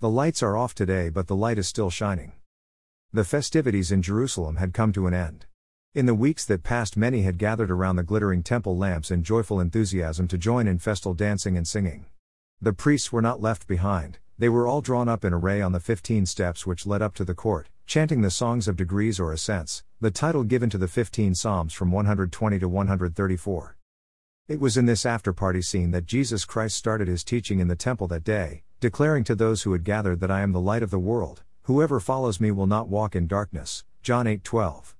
The lights are off today, but the light is still shining. The festivities in Jerusalem had come to an end. In the weeks that passed, many had gathered around the glittering temple lamps in joyful enthusiasm to join in festal dancing and singing. The priests were not left behind, they were all drawn up in array on the fifteen steps which led up to the court, chanting the songs of degrees or ascents, the title given to the fifteen Psalms from 120 to 134. It was in this after party scene that Jesus Christ started his teaching in the temple that day, declaring to those who had gathered that I am the light of the world, whoever follows me will not walk in darkness. John 8:12.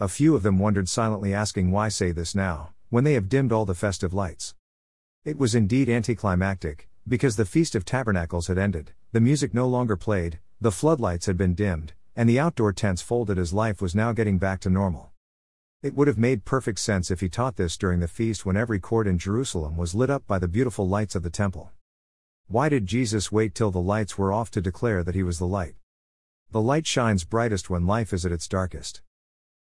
A few of them wondered silently asking why say this now, when they have dimmed all the festive lights. It was indeed anticlimactic, because the Feast of Tabernacles had ended, the music no longer played, the floodlights had been dimmed, and the outdoor tents folded as life was now getting back to normal. It would have made perfect sense if he taught this during the feast when every court in Jerusalem was lit up by the beautiful lights of the temple. Why did Jesus wait till the lights were off to declare that he was the light? The light shines brightest when life is at its darkest.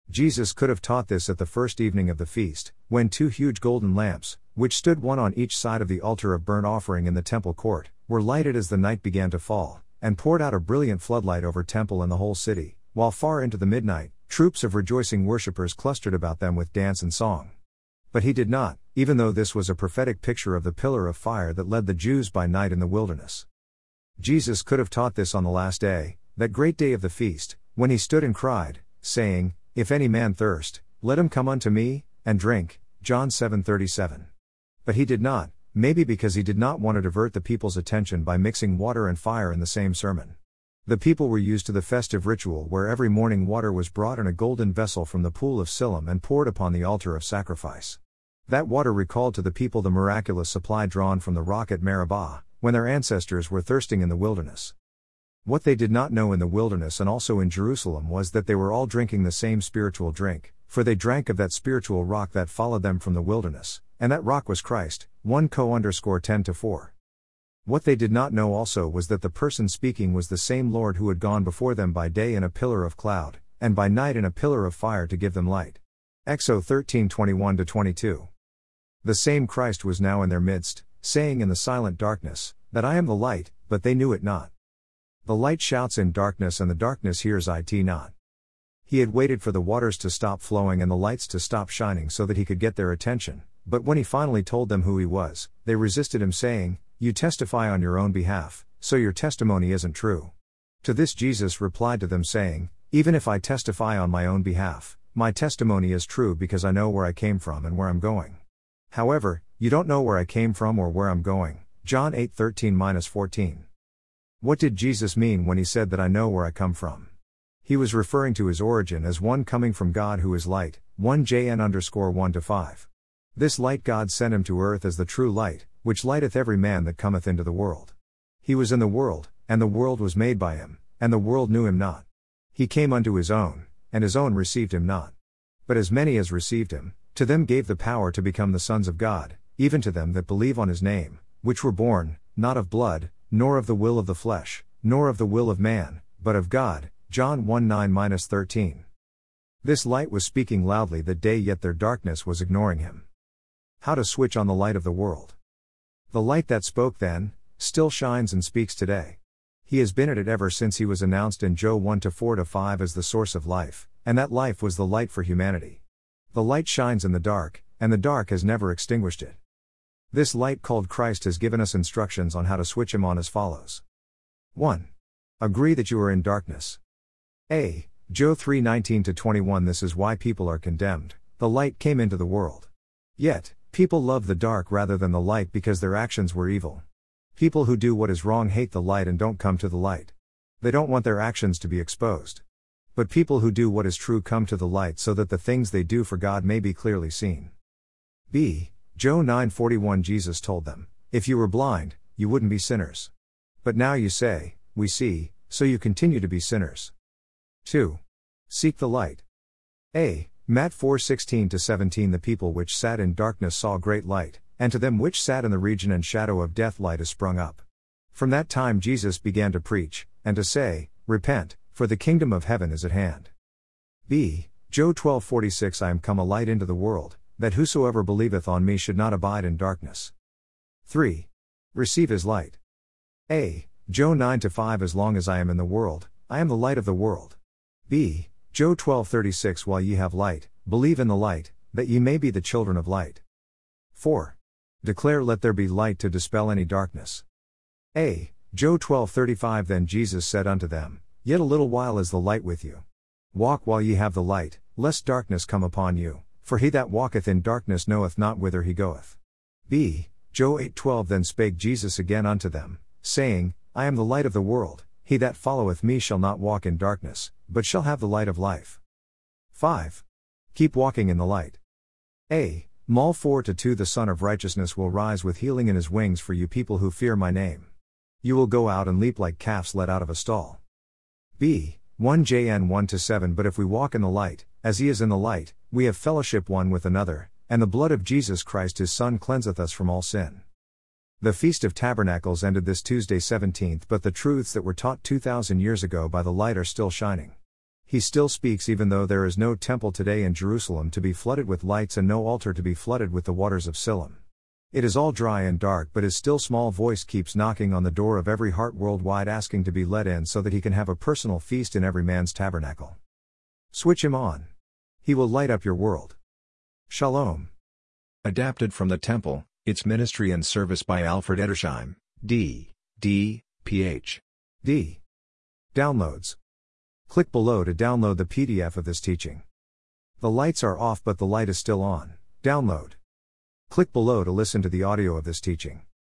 Jesus could have taught this at the first evening of the feast, when two huge golden lamps, which stood one on each side of the altar of burnt offering in the temple court, were lighted as the night began to fall, and poured out a brilliant floodlight over temple and the whole city, while far into the midnight, troops of rejoicing worshippers clustered about them with dance and song. But he did not, even though this was a prophetic picture of the pillar of fire that led the Jews by night in the wilderness. Jesus could have taught this on the last day, that great day of the feast, when he stood and cried, saying, if any man thirst, let him come unto me, and drink. John 7:37. But he did not, maybe because he did not want to divert the people's attention by mixing water and fire in the same sermon. The people were used to the festive ritual where every morning water was brought in a golden vessel from the pool of Siloam and poured upon the altar of sacrifice. That water recalled to the people the miraculous supply drawn from the rock at Meribah, when their ancestors were thirsting in the wilderness. What they did not know in the wilderness and also in Jerusalem was that they were all drinking the same spiritual drink, for they drank of that spiritual rock that followed them from the wilderness, and that rock was Christ. 1 Co underscore 10 to 4. What they did not know also was that the person speaking was the same Lord who had gone before them by day in a pillar of cloud, and by night in a pillar of fire to give them light. Exo 13 21 22. The same Christ was now in their midst, saying in the silent darkness, That I am the light, but they knew it not. The light shouts in darkness, and the darkness hears it not. He had waited for the waters to stop flowing and the lights to stop shining so that he could get their attention, but when he finally told them who he was, they resisted him, saying, You testify on your own behalf, so your testimony isn't true. To this Jesus replied to them, saying, Even if I testify on my own behalf, my testimony is true because I know where I came from and where I'm going. However, you don't know where I came from or where I'm going. John 8 13 14. What did Jesus mean when he said that I know where I come from? He was referring to his origin as one coming from God who is light, 1 JN underscore 1 to 5. This light God sent him to earth as the true light, which lighteth every man that cometh into the world. He was in the world, and the world was made by him, and the world knew him not. He came unto his own, and his own received him not. But as many as received him, to them gave the power to become the sons of God, even to them that believe on his name, which were born, not of blood, nor of the will of the flesh, nor of the will of man, but of God. John 1 9 13. This light was speaking loudly that day, yet their darkness was ignoring him. How to switch on the light of the world. The light that spoke then, still shines and speaks today. He has been at it ever since he was announced in Joe 1 4 5 as the source of life, and that life was the light for humanity. The light shines in the dark, and the dark has never extinguished it. This light called Christ has given us instructions on how to switch him on as follows. 1. Agree that you are in darkness. A. Joe 3:19 to 21 This is why people are condemned. The light came into the world. Yet, people love the dark rather than the light because their actions were evil. People who do what is wrong hate the light and don't come to the light. They don't want their actions to be exposed. But people who do what is true come to the light so that the things they do for God may be clearly seen. B. Joe 9:41 Jesus told them, If you were blind, you wouldn't be sinners. But now you say, We see, so you continue to be sinners. 2. Seek the light. A. Matt 4:16 to 17 The people which sat in darkness saw great light, and to them which sat in the region and shadow of death light is sprung up. From that time Jesus began to preach, and to say, Repent, for the kingdom of heaven is at hand. B. Joe 12:46 I am come a light into the world, that whosoever believeth on me should not abide in darkness. 3. Receive his light. A. Joe 9 to 5 As long as I am in the world, I am the light of the world. B. Joe 12:36 While ye have light, believe in the light, that ye may be the children of light. 4. Declare let there be light to dispel any darkness. A. Joe 12:35 Then Jesus said unto them, Yet a little while is the light with you. Walk while ye have the light, lest darkness come upon you, for he that walketh in darkness knoweth not whither he goeth. B. Joe 8:12 Then spake Jesus again unto them, saying, I am the light of the world, he that followeth me shall not walk in darkness, but shall have the light of life. 5. Keep walking in the light. A. Mal 4 to 2 The Sun of Righteousness will rise with healing in his wings for you people who fear my name. You will go out and leap like calves let out of a stall. B. 1 JN 1 to 7 But if we walk in the light, as he is in the light, we have fellowship one with another, and the blood of Jesus Christ his Son cleanseth us from all sin. The Feast of Tabernacles ended this Tuesday 17th, but the truths that were taught 2,000 years ago by the light are still shining. He still speaks even though there is no temple today in Jerusalem to be flooded with lights and no altar to be flooded with the waters of Siloam. It is all dry and dark, but his still small voice keeps knocking on the door of every heart worldwide asking to be let in so that he can have a personal feast in every man's tabernacle. Switch him on. He will light up your world. Shalom. Adapted from The Temple, its ministry and service by Alfred Edersheim, D. D. Ph. D. Downloads. Click below to download the PDF of this teaching. The lights are off but the light is still on. Download. Click below to listen to the audio of this teaching.